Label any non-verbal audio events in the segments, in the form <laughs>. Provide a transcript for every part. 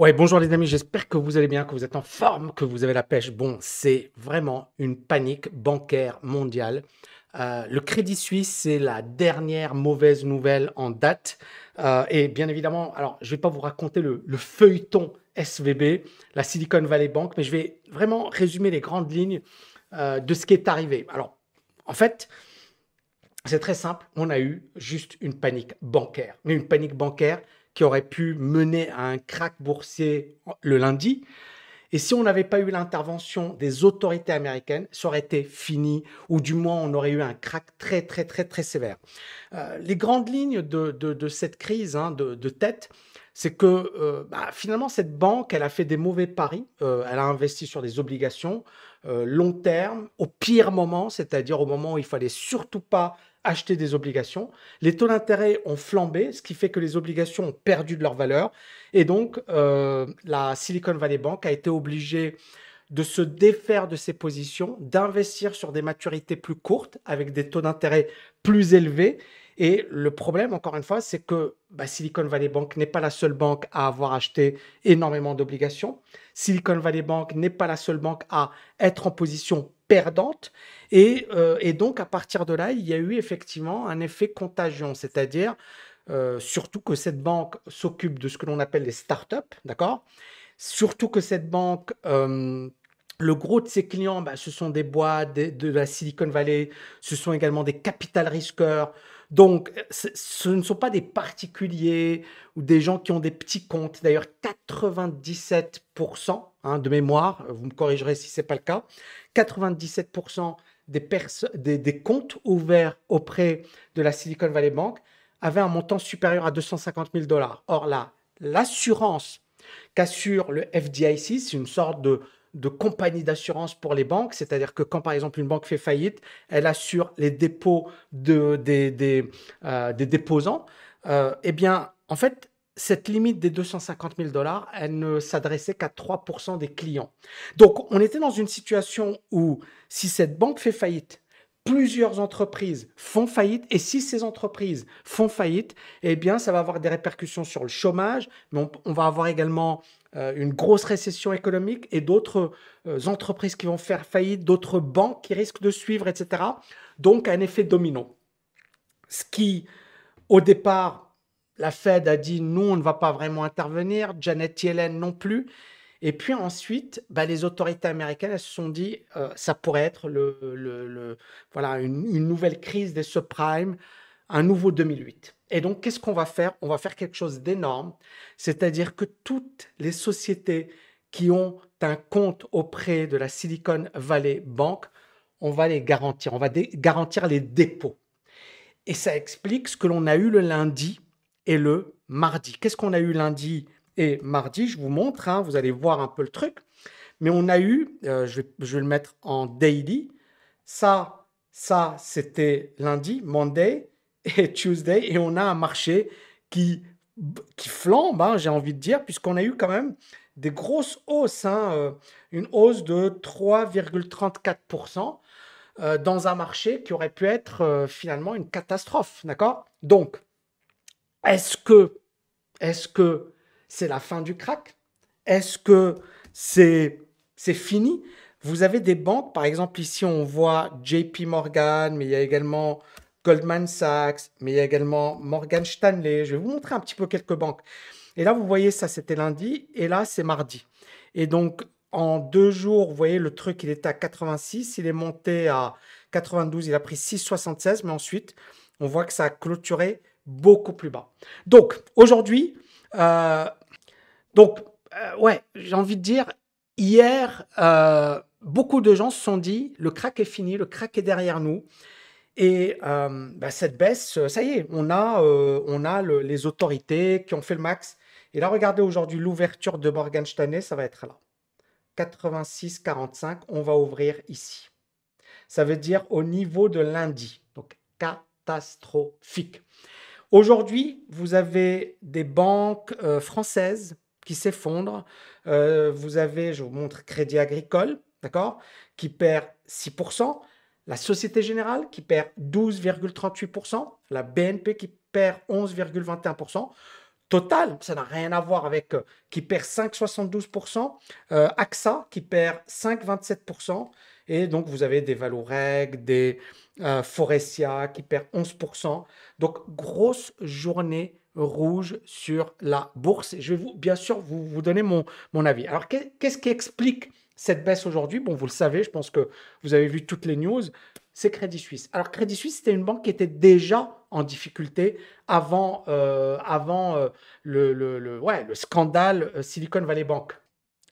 Ouais, bonjour les amis, j'espère que vous allez bien, que vous êtes en forme, que vous avez la pêche. Bon, c'est vraiment une panique bancaire mondiale. Euh, le Crédit Suisse, c'est la dernière mauvaise nouvelle en date. Euh, et bien évidemment, alors je ne vais pas vous raconter le, feuilleton SVB, la Silicon Valley Bank, mais je vais vraiment résumer les grandes lignes euh, de ce qui est arrivé. Alors, en fait, c'est très simple, on a eu juste une panique bancaire. Mais une panique bancaire qui aurait pu mener à un crack boursier le lundi. Et si on n'avait pas eu l'intervention des autorités américaines, ça aurait été fini, ou du moins on aurait eu un crack très très très très sévère. Euh, les grandes lignes de, cette crise hein, de, tête, c'est que euh, bah, finalement cette banque, elle a fait des mauvais paris, euh, elle a investi sur des obligations long terme, au pire moment, c'est-à-dire au moment où il fallait surtout pas acheter des obligations. Les taux d'intérêt ont flambé, ce qui fait que les obligations ont perdu de leur valeur. Et donc, euh, la Silicon Valley Bank a été obligée de se défaire de ses positions, d'investir sur des maturités plus courtes avec des taux d'intérêt plus élevés. Et le problème, encore une fois, c'est que bah, Silicon Valley Bank n'est pas la seule banque à avoir acheté énormément d'obligations. Silicon Valley Bank n'est pas la seule banque à être en position perdante. Euh, et, donc, à partir de là, il y a eu effectivement un effet contagion, c'est-à-dire euh, surtout que cette banque s'occupe de ce que l'on appelle les startups, d'accord? Surtout que cette banque, euh, le gros de ses clients, bah, ce sont des boîtes de, la Silicon Valley, ce sont également des capital risqueurs. Donc, ce ne sont pas des particuliers ou des gens qui ont des petits comptes. D'ailleurs, 97% hein, de mémoire, vous me corrigerez si ce n'est pas le cas, 97% des, des, comptes ouverts auprès de la Silicon Valley Bank avaient un montant supérieur à 250 000 dollars. Or là, l'assurance qu'assure le FDIC, c'est une sorte de, de compagnie d'assurance pour les banques, c'est-à-dire que quand par exemple une banque fait faillite, elle assure les dépôts de, des, des, euh, déposants. Euh, eh bien, en fait, cette limite des 250 000 dollars, elle ne s'adressait qu'à 3% des clients. Donc, on était dans une situation où si cette banque fait faillite, plusieurs entreprises font faillite et si ces entreprises font faillite, eh bien, ça va avoir des répercussions sur le chômage, mais on, va avoir également euh, une grosse récession économique et d'autres euh, entreprises qui vont faire faillite, d'autres banques qui risquent de suivre, etc. Donc, un effet domino. Ce qui, au départ, la Fed a dit nous, on ne va pas vraiment intervenir. Janet Yellen non plus. Et puis ensuite, bah, les autorités américaines se sont dit euh, ça pourrait être une, nouvelle crise des subprimes, un nouveau 2008. Et donc, qu'est-ce qu'on va faire? On va faire quelque chose d'énorme, c'est-à-dire que toutes les sociétés qui ont un compte auprès de la Silicon Valley Bank, on va les garantir, on va garantir les dépôts. Et ça explique ce que l'on a eu le lundi et le mardi. Qu'est-ce qu'on a eu lundi? Et mardi Je vous montre, hein, vous allez voir un peu le truc. Mais on a eu, euh, je, vais, le mettre en daily, ça, ça c'était lundi, Monday <laughs> et Tuesday, et on a un marché qui, qui flambe, hein, j'ai envie de dire, puisqu'on a eu quand même des grosses hausses, hein, euh, une hausse de 3,34% euh, dans un marché qui aurait pu être finalement une catastrophe, d'accord? Donc, est-ce que est-ce que c'est la fin du crack Est-ce que c'est c'est fini? Vous avez des banques, par exemple ici on voit JP Morgan, mais il y a également Goldman Sachs, mais il y a également Morgan Stanley. Je vais vous montrer un petit peu quelques banques. Et là, vous voyez, ça c'était lundi, et là c'est mardi. Et donc en deux jours, vous voyez, le truc il était à 86, il est monté à 92, il a pris 6,76, mais ensuite on voit que ça a clôturé beaucoup plus bas. Donc, aujourd'hui, euh, donc, euh, ouais, j'ai envie de dire, hier, euh, beaucoup de gens se sont dit, le crack est fini, le crack est derrière nous. Et bah, cette baisse, ça y est, on a, on a les autorités qui ont fait le max. Et là, regardez aujourd'hui l'ouverture de Morgan Stanley, ça va être là. 86,45, on va ouvrir ici. Ça veut dire au niveau de lundi. Donc, catastrophique. Aujourd'hui, vous avez des banques euh, françaises qui s'effondrent. Euh, vous avez, je vous montre, Crédit Agricole, d'accord, qui perd 6%. La Société Générale qui perd 12,38%. La BNP qui perd 11,21%. Total, ça n'a rien à voir avec euh, qui perd 5,72%, euh, AXA qui perd 5,27%, et donc vous avez des Valoreg, des Forestia qui perd 11%. Donc grosse journée rouge sur la bourse. Je vais vous, bien sûr vous, vous donner mon, mon avis. Alors qu'est-ce qui explique cette baisse aujourd'hui? Bon, vous le savez, je pense que vous avez vu toutes les news c'est Crédit Suisse. Alors Crédit Suisse, c'était une banque qui était déjà en difficulté avant, euh, avant euh, le, le, le, ouais, le, scandale euh, Silicon Valley Bank.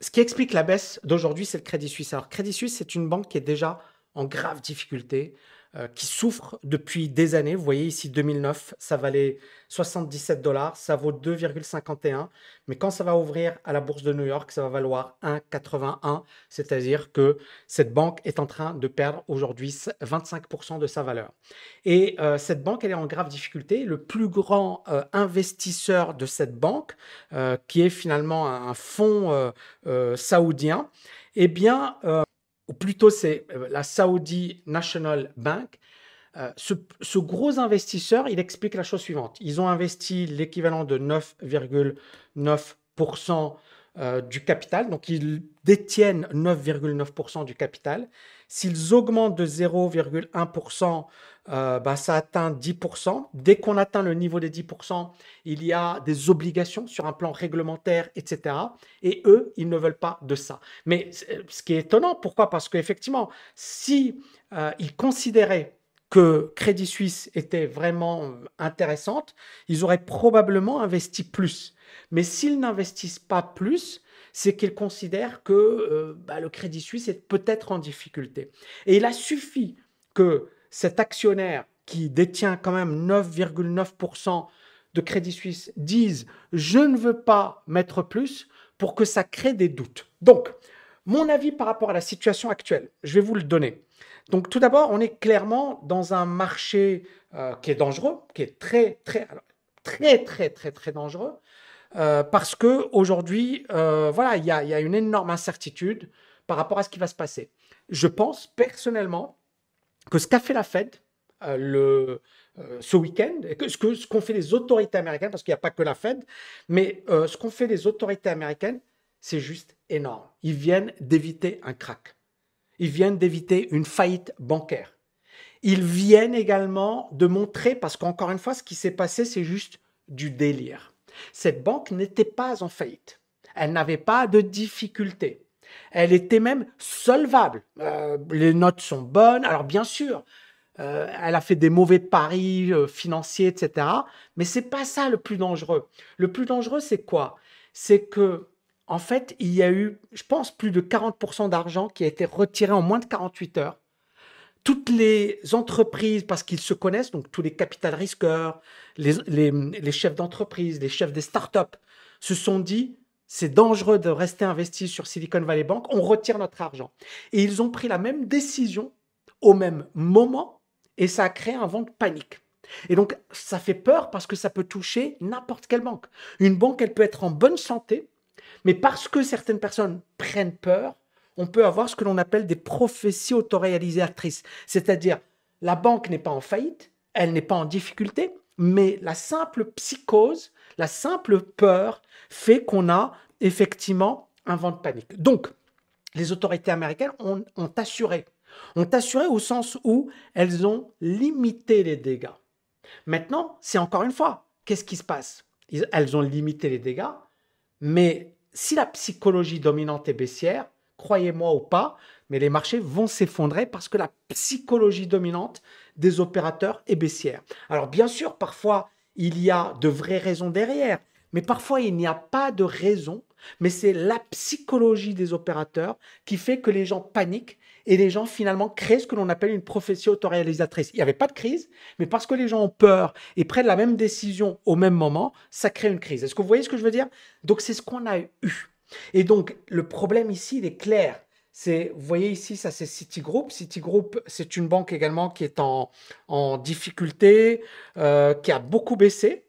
Ce qui explique la baisse d'aujourd'hui, c'est le Crédit Suisse. Alors Crédit Suisse, c'est une banque qui est déjà en grave difficulté. Euh, qui souffre depuis des années. Vous voyez ici 2009, ça valait 77 dollars, ça vaut 2,51. Mais quand ça va ouvrir à la bourse de New York, ça va valoir 1,81. C'est-à-dire que cette banque est en train de perdre aujourd'hui 25% de sa valeur. Et euh, cette banque, elle est en grave difficulté. Le plus grand euh, investisseur de cette banque, qui est finalement un fonds saoudien, eh bien, ou plutôt c'est euh, la Saudi National Bank, euh, ce, gros investisseur, il explique la chose suivante. Ils ont investi l'équivalent de 9,9% euh, du capital, donc ils détiennent 9,9% du capital. S'ils augmentent de 0,1%, euh, bah, ça atteint 10%. Dès qu'on atteint le niveau des 10%, il y a des obligations sur un plan réglementaire, etc. Et eux, ils ne veulent pas de ça. Mais ce qui est étonnant, pourquoi? Parce qu'effectivement, si euh, ils considéraient que Crédit Suisse était vraiment intéressante, ils auraient probablement investi plus. Mais s'ils n'investissent pas plus, c'est qu'ils considèrent que euh, bah, le Crédit Suisse est peut-être en difficulté. Et il a suffi que cet actionnaire qui détient quand même 9,9% de Crédit Suisse dise je ne veux pas mettre plus pour que ça crée des doutes. Donc, mon avis par rapport à la situation actuelle, je vais vous le donner. Donc, tout d'abord, on est clairement dans un marché euh, qui est dangereux, qui est très, très, très, très, très, très dangereux. Euh, parce que aujourd'hui, euh, voilà, il y a, une énorme incertitude par rapport à ce qui va se passer. Je pense personnellement que ce qu'a fait la Fed ce week-end, et que ce qu'ont fait les autorités américaines, parce qu'il n'y a pas que la Fed, mais ce qu'ont fait les autorités américaines, c'est juste énorme. Ils viennent d'éviter un crack. Ils viennent d'éviter une faillite bancaire. Ils viennent également de montrer, parce qu'encore une fois, ce qui s'est passé, c'est juste du délire. Cette banque n'était pas en faillite. Elle n'avait pas de difficultés. Elle était même solvable. Euh, les notes sont bonnes. Alors bien sûr, euh, elle a fait des mauvais paris euh, financiers, etc. Mais c'est pas ça le plus dangereux. Le plus dangereux, c'est quoi? C'est que en fait, il y a eu, je pense, plus de 40% d'argent qui a été retiré en moins de 48 heures toutes les entreprises, parce qu'ils se connaissent, donc tous les capital risqueurs, les, les, chefs d'entreprise, les chefs des startups, se sont dit, c'est dangereux de rester investi sur Silicon Valley Bank, on retire notre argent. Et ils ont pris la même décision au même moment, et ça a créé un vent de panique. Et donc, ça fait peur parce que ça peut toucher n'importe quelle banque. Une banque, elle peut être en bonne santé, mais parce que certaines personnes prennent peur, on peut avoir ce que l'on appelle des prophéties autoréalisatrices. C'est-à-dire, la banque n'est pas en faillite, elle n'est pas en difficulté, mais la simple psychose, la simple peur fait qu'on a effectivement un vent de panique. Donc, les autorités américaines ont, ont assuré. Ont assuré au sens où elles ont limité les dégâts. Maintenant, c'est encore une fois, qu'est-ce qui se passe? Elles ont limité les dégâts, mais si la psychologie dominante est baissière, croyez-moi ou pas, mais les marchés vont s'effondrer parce que la psychologie dominante des opérateurs est baissière. Alors bien sûr, parfois, il y a de vraies raisons derrière, mais parfois, il n'y a pas de raison, mais c'est la psychologie des opérateurs qui fait que les gens paniquent et les gens finalement créent ce que l'on appelle une prophétie autoréalisatrice. Il n'y avait pas de crise, mais parce que les gens ont peur et prennent la même décision au même moment, ça crée une crise. Est-ce que vous voyez ce que je veux dire? Donc c'est ce qu'on a eu. Et donc, le problème ici, il est clair. C'est, vous voyez ici, ça c'est Citigroup. Citigroup, c'est une banque également qui est en, difficulté, euh, qui a beaucoup baissé.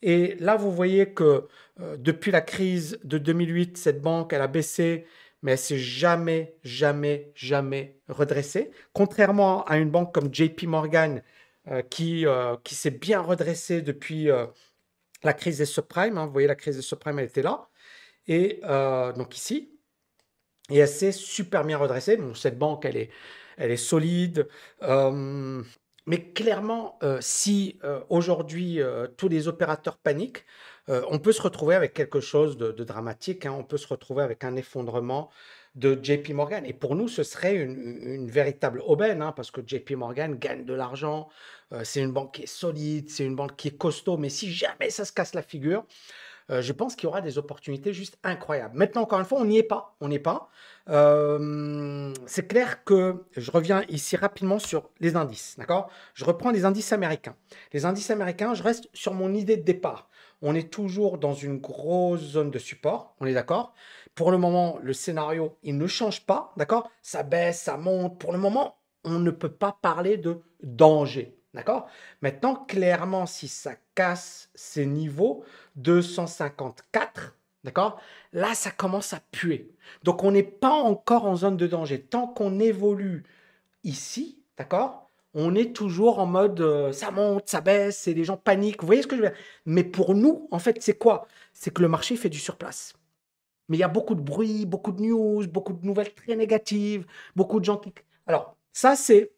Et là, vous voyez que euh, depuis la crise de 2008, cette banque, elle a baissé, mais elle s'est jamais, jamais, jamais redressée. Contrairement à une banque comme JP Morgan, euh, qui, qui s'est bien redressée depuis la crise des subprimes. Hein, vous voyez, la crise des subprimes, elle était là. Et euh, donc ici, et elle s'est super bien redressée. Cette banque, elle est, elle est solide. Euh, mais clairement, euh, si aujourd'hui tous les opérateurs paniquent, on peut se retrouver avec quelque chose de, dramatique. Hein. on peut se retrouver avec un effondrement de JP Morgan. Et pour nous, ce serait une, véritable aubaine, hein, parce que JP Morgan gagne de l'argent, euh, c'est une banque qui est solide, c'est une banque qui est costaud, mais si jamais ça se casse la figure, euh, je pense qu'il y aura des opportunités juste incroyables. Maintenant, encore une fois, on n'y est pas. On n'est pas. Euh, c'est clair que je reviens ici rapidement sur les indices. D'accord? Je reprends les indices américains. Les indices américains, je reste sur mon idée de départ. On est toujours dans une grosse zone de support. On est d'accord? Pour le moment, le scénario, il ne change pas, d'accord? Ça baisse, ça monte. Pour le moment, on ne peut pas parler de danger, d'accord? Maintenant, clairement, si ça casse ces niveaux, 254, d'accord? Là, ça commence à puer. Donc, on n'est pas encore en zone de danger. Tant qu'on évolue ici, d'accord? On est toujours en mode euh, ça monte, ça baisse, et les gens paniquent. Vous voyez ce que je veux dire? Mais pour nous, en fait, c'est quoi? C'est que le marché fait du surplace. Mais il y a beaucoup de bruit, beaucoup de news, beaucoup de nouvelles très négatives, beaucoup de gens qui... Alors, ça, c'est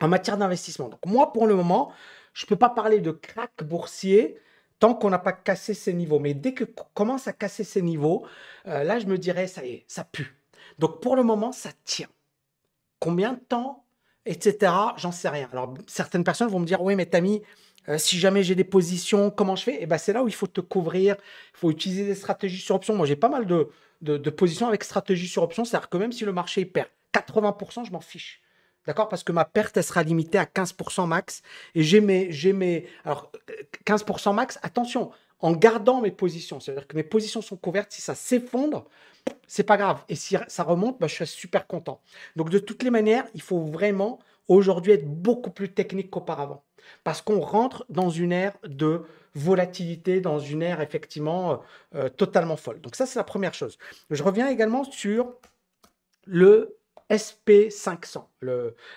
en matière d'investissement. Donc, moi, pour le moment, je ne peux pas parler de crack boursier tant qu'on n'a pas cassé ces niveaux. Mais dès que commence à casser ces niveaux, euh, là, je me dirais, ça y est, ça pue. Donc, pour le moment, ça tient. Combien de temps Etc. J'en sais rien. Alors, certaines personnes vont me dire, oui, mais Tammy, euh, si jamais j'ai des positions, comment je fais? Et eh ben, c'est là où il faut te couvrir, il faut utiliser des stratégies sur option. Moi, j'ai pas mal de, de, positions avec stratégie sur option, c'est-à-dire que même si le marché perd 80%, je m'en fiche. D'accord? Parce que ma perte, elle sera limitée à 15% max. Et j'ai mes, mes. Alors, 15% max, attention, en gardant mes positions. C'est-à-dire que mes positions sont couvertes. Si ça s'effondre, c'est pas grave. Et si ça remonte, bah, je suis super content. Donc, de toutes les manières, il faut vraiment aujourd'hui être beaucoup plus technique qu'auparavant. Parce qu'on rentre dans une ère de volatilité, dans une ère effectivement euh, euh, totalement folle. Donc ça, c'est la première chose. Je reviens également sur le SP500,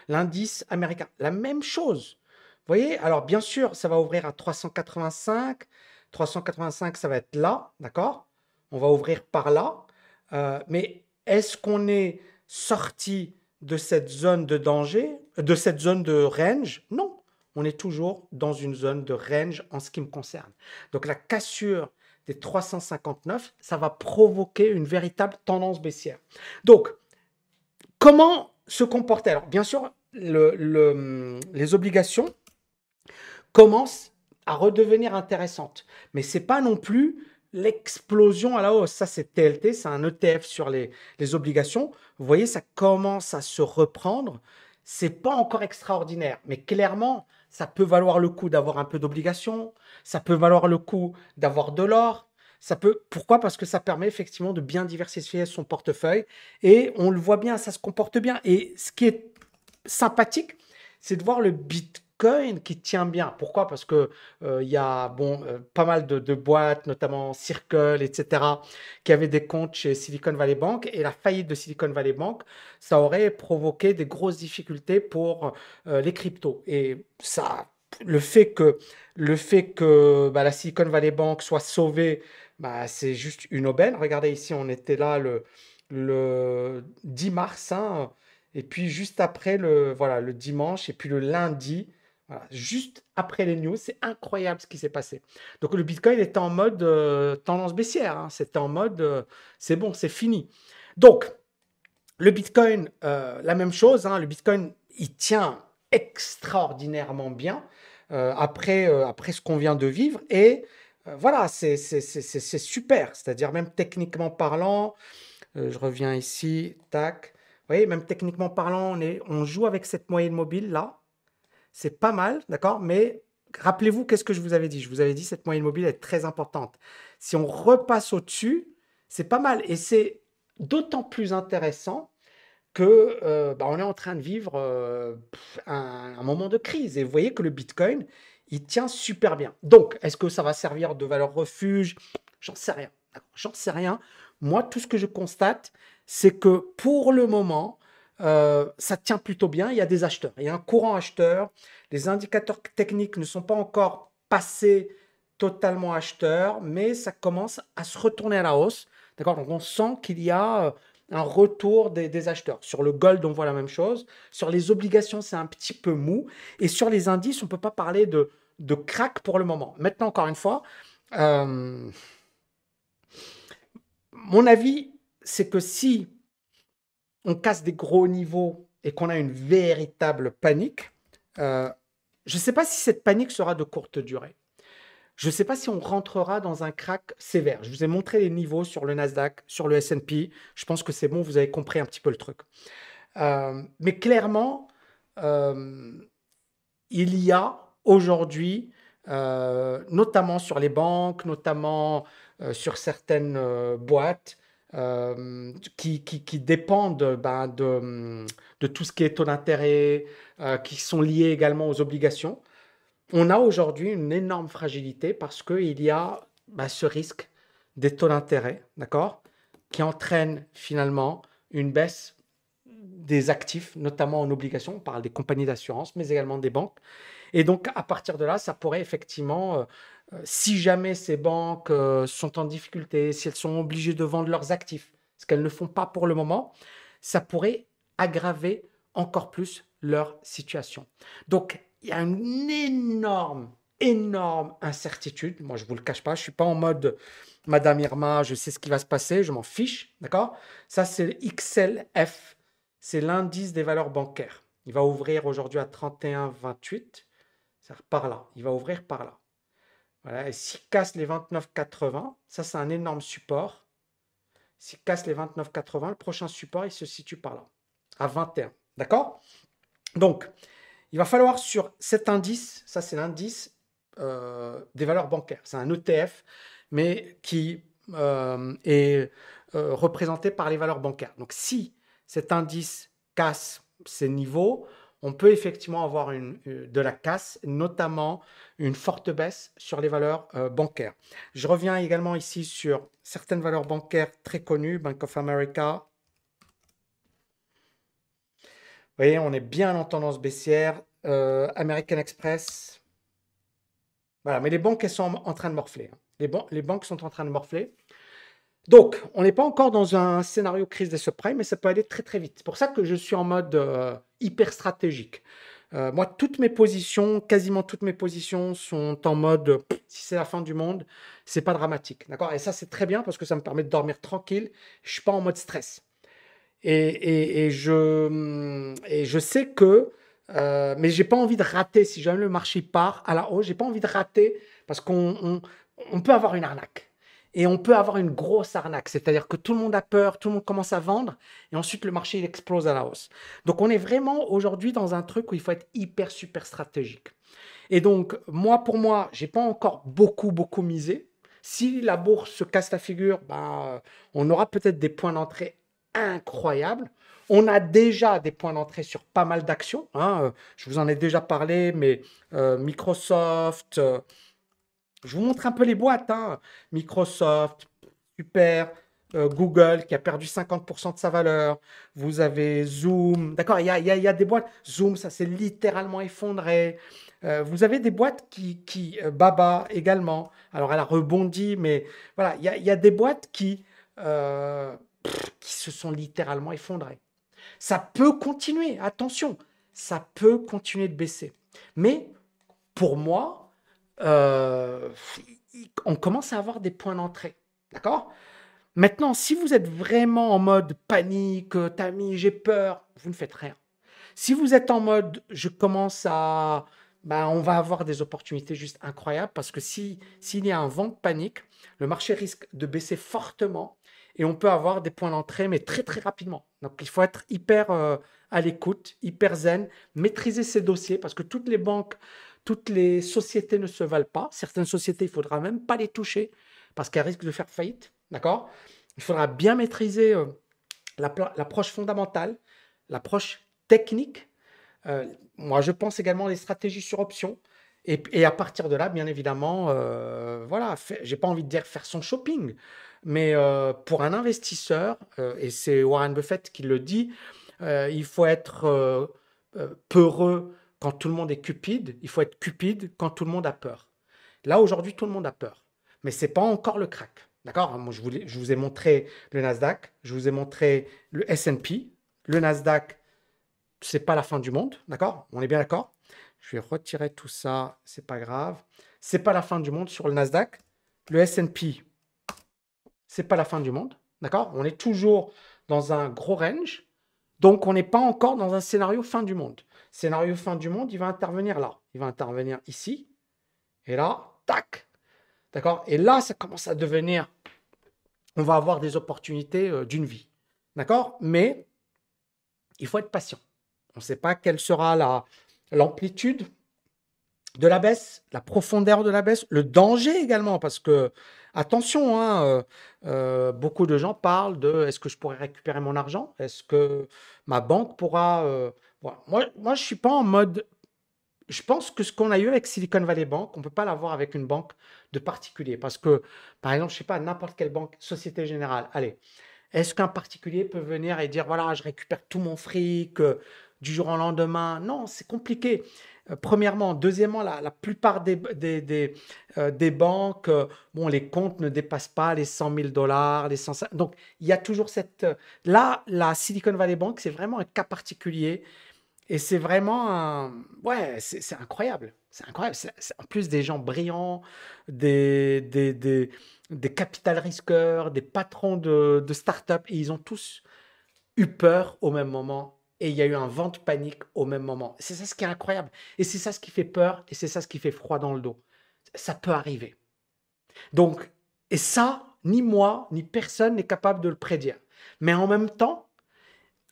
l'indice américain. La même chose. Vous voyez Alors bien sûr, ça va ouvrir à 385. 385, ça va être là, d'accord? On va ouvrir par là. Euh, mais est-ce qu'on est sorti de cette zone de danger, de cette zone de range? Non, on est toujours dans une zone de range en ce qui me concerne. Donc la cassure des 359, ça va provoquer une véritable tendance baissière. Donc, comment se comporter? Alors, bien sûr, les obligations commencent à redevenir intéressantes, mais ce n'est pas non plus l'explosion à la hausse. Ça, c'est TLT, c'est un ETF sur les, les, obligations. Vous voyez, ça commence à se reprendre. C'est pas encore extraordinaire, mais clairement, ça peut valoir le coup d'avoir un peu d'obligations. Ça peut valoir le coup d'avoir de l'or. Ça peut. Pourquoi? Parce que ça permet effectivement de bien diversifier son portefeuille. Et on le voit bien, ça se comporte bien. Et ce qui est sympathique, c'est de voir le Bitcoin qui tient bien. Pourquoi? Parce que euh, il y a bon euh, pas mal de, boîtes, notamment Circle, etc., qui avaient des comptes chez Silicon Valley Bank et la faillite de Silicon Valley Bank, ça aurait provoqué des grosses difficultés pour euh, les cryptos. Et ça, le fait que le fait que bah, la Silicon Valley Bank soit sauvée, bah, c'est juste une aubaine. Regardez ici, on était là le le 10 mars. Hein, et puis juste après le voilà le dimanche et puis le lundi, juste après les news, c'est incroyable ce qui s'est passé. Donc le Bitcoin est en mode euh, tendance baissière, hein. c'est en mode euh, c'est bon, c'est fini. Donc le Bitcoin, euh, la même chose, hein. le Bitcoin, il tient extraordinairement bien après, après ce qu'on vient de vivre et voilà, c'est super, c'est-à-dire même techniquement parlant, je reviens ici, tac, vous voyez, même techniquement parlant, on, est, on joue avec cette moyenne mobile là, c'est pas mal, d'accord? Mais rappelez-vous, qu'est-ce que je vous avais dit? Je vous avais dit cette moyenne mobile est très importante. Si on repasse au-dessus, c'est pas mal. Et c'est d'autant plus intéressant que euh, bah, on est en train de vivre euh, un, moment de crise. Et vous voyez que le Bitcoin, il tient super bien. Donc, est-ce que ça va servir de valeur refuge? J'en sais rien. J'en sais rien. Moi, tout ce que je constate, c'est que pour le moment, euh, ça tient plutôt bien. Il y a des acheteurs. Il y a un courant acheteur. Les indicateurs techniques ne sont pas encore passés totalement acheteur, mais ça commence à se retourner à la hausse. D'accord Donc on sent qu'il y a euh, un retour des, acheteurs. Sur le gold, on voit la même chose. Sur les obligations, c'est un petit peu mou. Et sur les indices, on ne peut pas parler de, de crack pour le moment. Maintenant, encore une fois, euh, mon avis, c'est que si on casse des gros niveaux et qu'on a une véritable panique, euh, je ne sais pas si cette panique sera de courte durée. Je ne sais pas si on rentrera dans un crack sévère. Je vous ai montré les niveaux sur le Nasdaq, sur le S&P. Je pense que c'est bon, vous avez compris un petit peu le truc. Euh, mais clairement, euh, il y a aujourd'hui, euh, notamment sur les banques, notamment sur certaines boîtes, qui, dépendent ben, de, tout ce qui est taux d'intérêt, qui sont liés également aux obligations on a aujourd'hui une énorme fragilité parce qu'il y a bah, ce risque des taux d'intérêt, d'accord, qui entraîne finalement une baisse des actifs, notamment en obligations. On parle des compagnies d'assurance, mais également des banques. Et donc, à partir de là, ça pourrait effectivement, euh, euh, si jamais ces banques euh, sont en difficulté, si elles sont obligées de vendre leurs actifs, ce qu'elles ne font pas pour le moment, ça pourrait aggraver encore plus leur situation. Donc, il y a une énorme, énorme incertitude. Moi, je ne vous le cache pas, je ne suis pas en mode Madame Irma, je sais ce qui va se passer, je m'en fiche. D'accord? Ça, c'est XLF. C'est l'indice des valeurs bancaires. Il va ouvrir aujourd'hui à 31,28. Ça par là. Il va ouvrir par là. Voilà. Et s'il casse les 29,80, ça, c'est un énorme support. S'il casse les 29,80, le prochain support, il se situe par là, à 21. D'accord? Donc, il va falloir sur cet indice, ça c'est l'indice euh, des valeurs bancaires, c'est un ETF, mais qui euh, est euh, représenté par les valeurs bancaires. Donc si cet indice casse ces niveaux, on peut effectivement avoir de la casse, notamment une forte baisse sur les valeurs bancaires. Je reviens également ici sur certaines valeurs bancaires très connues, Bank of America, vous voyez, on est bien en tendance baissière. Euh, American Express. Voilà, mais les banques, elles sont en train de morfler. Hein. Les, banques sont en train de morfler. Donc, on n'est pas encore dans un scénario crise des subprimes, mais ça peut aller très très vite. C'est pour ça que je suis en mode euh, hyper stratégique. Euh, moi, toutes mes positions, quasiment toutes mes positions sont en mode si c'est la fin du monde, c'est pas dramatique. D'accord? Et ça, c'est très bien parce que ça me permet de dormir tranquille. Je suis pas en mode stress. Et, je, et je sais que, euh, mais j'ai pas envie de rater si jamais le marché part à la hausse, j'ai pas envie de rater parce qu'on on, peut avoir une arnaque. Et on peut avoir une grosse arnaque, c'est-à-dire que tout le monde a peur, tout le monde commence à vendre, et ensuite le marché il explose à la hausse. Donc on est vraiment aujourd'hui dans un truc où il faut être hyper super stratégique. Et donc moi pour moi, j'ai pas encore beaucoup beaucoup misé. Si la bourse se casse la figure, ben, on aura peut-être des points d'entrée incroyable. On a déjà des points d'entrée sur pas mal d'actions. Hein. Euh, je vous en ai déjà parlé, mais euh, Microsoft, euh, je vous montre un peu les boîtes. Hein. Microsoft, super. Google qui a perdu 50% de sa valeur. Vous avez Zoom. D'accord, il y a, des boîtes. Zoom, ça s'est littéralement effondré. vous avez des boîtes qui, qui Baba également. Alors elle a rebondi, mais voilà, il y a, des boîtes qui qui se sont littéralement effondrés. Ça peut continuer, attention, ça peut continuer de baisser. Mais pour moi, euh, on commence à avoir des points d'entrée. D'accord? Maintenant, si vous êtes vraiment en mode panique, Tami, j'ai peur, vous ne faites rien. Si vous êtes en mode je commence à. Ben, on va avoir des opportunités juste incroyables parce que s'il y a un vent de panique, le marché risque de baisser fortement et on peut avoir des points d'entrée, mais très très rapidement. Donc il faut être hyper euh, à l'écoute, hyper zen, maîtriser ses dossiers parce que toutes les banques, toutes les sociétés ne se valent pas. Certaines sociétés, il faudra même pas les toucher parce qu'elles risquent de faire faillite. D'accord? Il faudra bien maîtriser euh, l'approche fondamentale, l'approche technique. Euh, moi, je pense également les stratégies sur option. Et, à partir de là, bien évidemment, voilà, j'ai pas envie de dire faire son shopping, mais euh, pour un investisseur, euh, et c'est Warren Buffett qui le dit, euh, il faut être peureux quand tout le monde est cupide, il faut être cupide quand tout le monde a peur. Là, aujourd'hui, tout le monde a peur. Mais ce n'est pas encore le crack. D'accord? Moi, je vous, je vous ai montré le Nasdaq, je vous ai montré le S&P. Le Nasdaq, c'est pas la fin du monde. D'accord? On est bien d'accord? Je vais retirer tout ça, c'est pas grave. C'est pas la fin du monde sur le Nasdaq. Le S&P, c'est pas la fin du monde. D'accord? On est toujours dans un gros range. Donc, on n'est pas encore dans un scénario fin du monde. Scénario fin du monde, il va intervenir là. Il va intervenir ici. Et là, tac. D'accord? Et là, ça commence à devenir. On va avoir des opportunités euh, d'une vie. D'accord? Mais il faut être patient. On ne sait pas quelle sera l'amplitude de la baisse, la profondeur de la baisse, le danger également, parce que, attention, hein, euh, euh, beaucoup de gens parlent de est-ce que je pourrais récupérer mon argent? Est-ce que ma banque pourra... Euh, moi, moi, je ne suis pas en mode... Je pense que ce qu'on a eu avec Silicon Valley Bank, on ne peut pas l'avoir avec une banque de particulier. Parce que, par exemple, je ne sais pas, n'importe quelle banque, Société Générale, allez, est-ce qu'un particulier peut venir et dire, voilà, je récupère tout mon fric du jour au lendemain Non, c'est compliqué. Euh, premièrement. Deuxièmement, la, plupart des, des, euh, banques, euh, bon, les comptes ne dépassent pas les 100 000 dollars, les 100... Donc, il y a toujours cette... là, la Silicon Valley Bank, c'est vraiment un cas particulier. Et c'est vraiment un... Ouais, c'est incroyable. C'est incroyable. C'est en plus des gens brillants, des, des, des, des capital risqueurs, des patrons de, de start-up, et ils ont tous eu peur au même moment et il y a eu un vent de panique au même moment. C'est ça ce qui est incroyable. Et c'est ça ce qui fait peur et c'est ça ce qui fait froid dans le dos. Ça peut arriver. Donc, et ça, ni moi, ni personne n'est capable de le prédire. Mais en même temps,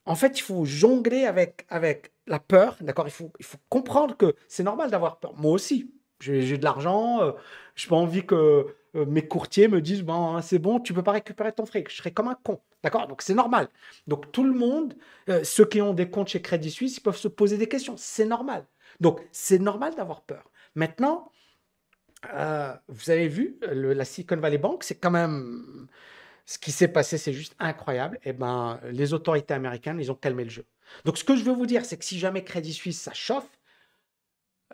en fait, il faut jongler avec, avec la peur, d'accord? Il faut, il faut comprendre que c'est normal d'avoir peur. Moi aussi, j'ai de l'argent, euh, je n'ai pas envie que euh, mes courtiers me disent bon, hein, c'est bon, tu peux pas récupérer ton fric. Je serais comme un con. D'accord? Donc c'est normal. Donc tout le monde, euh, ceux qui ont des comptes chez Crédit Suisse, ils peuvent se poser des questions. C'est normal. Donc c'est normal d'avoir peur. Maintenant, euh, vous avez vu, la Silicon Valley Bank, c'est quand même. Ce qui s'est passé, c'est juste incroyable. Et eh ben, les autorités américaines, ils ont calmé le jeu. Donc, ce que je veux vous dire, c'est que si jamais Crédit Suisse, ça chauffe,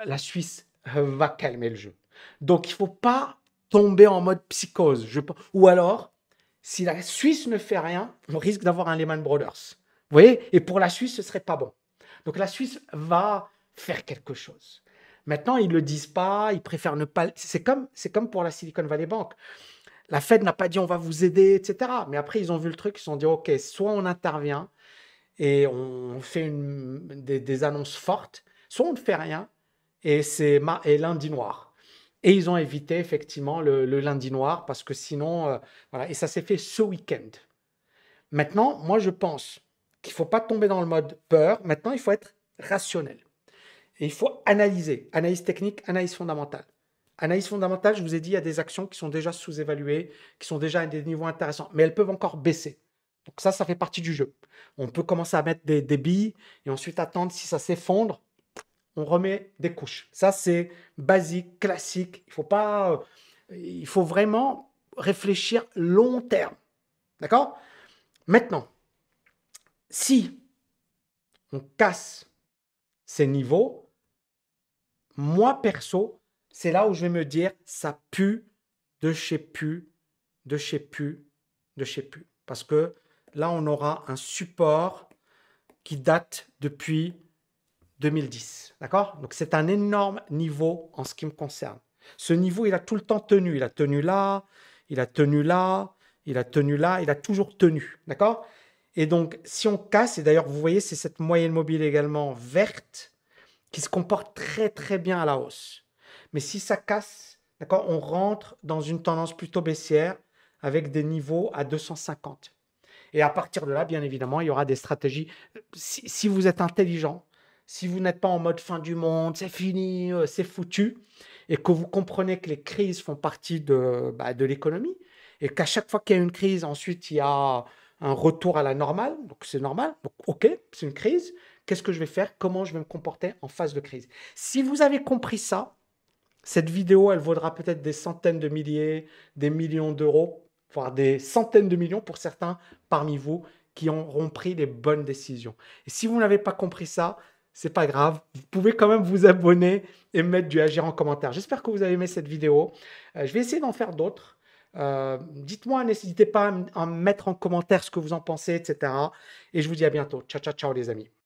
la Suisse va calmer le jeu. Donc, il ne faut pas tomber en mode psychose. Je... Ou alors, si la Suisse ne fait rien, on risque d'avoir un Lehman Brothers. Vous voyez? Et pour la Suisse, ce serait pas bon. Donc la Suisse va faire quelque chose. Maintenant, ils ne le disent pas, ils préfèrent ne pas. C'est comme, c'est comme pour la Silicon Valley Bank. La Fed n'a pas dit on va vous aider, etc. Mais après, ils ont vu le truc, ils se sont dit ok, soit on intervient et on fait des, annonces fortes, soit on ne fait rien et c'est et lundi noir. Et ils ont évité effectivement le, lundi noir parce que sinon, euh, voilà, et ça s'est fait ce week-end. Maintenant, moi je pense qu'il ne faut pas tomber dans le mode peur. Maintenant, il faut être rationnel. Et il faut analyser. Analyse technique, analyse fondamentale. Analyse fondamentale, je vous ai dit, il y a des actions qui sont déjà sous-évaluées, qui sont déjà à des niveaux intéressants, mais elles peuvent encore baisser. Donc ça, ça fait partie du jeu. On peut commencer à mettre des, des billes et ensuite attendre si ça s'effondre on remet des couches. Ça, c'est basique, classique. Il faut pas, euh, il faut vraiment réfléchir long terme. D'accord? Maintenant, si on casse ces niveaux, moi perso, c'est là où je vais me dire, ça pue de chez pu, de chez pu, de chez pu. Parce que là, on aura un support qui date depuis 2010. D'accord? Donc c'est un énorme niveau en ce qui me concerne. Ce niveau, il a tout le temps tenu. Il a tenu là, il a tenu là, il a tenu là, il a toujours tenu. D'accord? Et donc, si on casse, et d'ailleurs, vous voyez, c'est cette moyenne mobile également verte qui se comporte très, très bien à la hausse. Mais si ça casse, d'accord, on rentre dans une tendance plutôt baissière avec des niveaux à 250. Et à partir de là, bien évidemment, il y aura des stratégies. Si, si vous êtes intelligent, si vous n'êtes pas en mode fin du monde, c'est fini, euh, c'est foutu, et que vous comprenez que les crises font partie de, bah, de l'économie, et qu'à chaque fois qu'il y a une crise, ensuite il y a un retour à la normale, donc c'est normal, donc ok, c'est une crise, qu'est-ce que je vais faire, comment je vais me comporter en phase de crise? Si vous avez compris ça, cette vidéo, elle vaudra peut-être des centaines de milliers, des millions d'euros, voire des centaines de millions pour certains parmi vous qui auront pris les bonnes décisions. Et si vous n'avez pas compris ça, c'est pas grave. Vous pouvez quand même vous abonner et mettre du agir en commentaire. J'espère que vous avez aimé cette vidéo. Euh, je vais essayer d'en faire d'autres. Euh, dites-moi, n'hésitez pas à me mettre en commentaire ce que vous en pensez, etc. Et je vous dis à bientôt. Ciao, ciao, ciao les amis.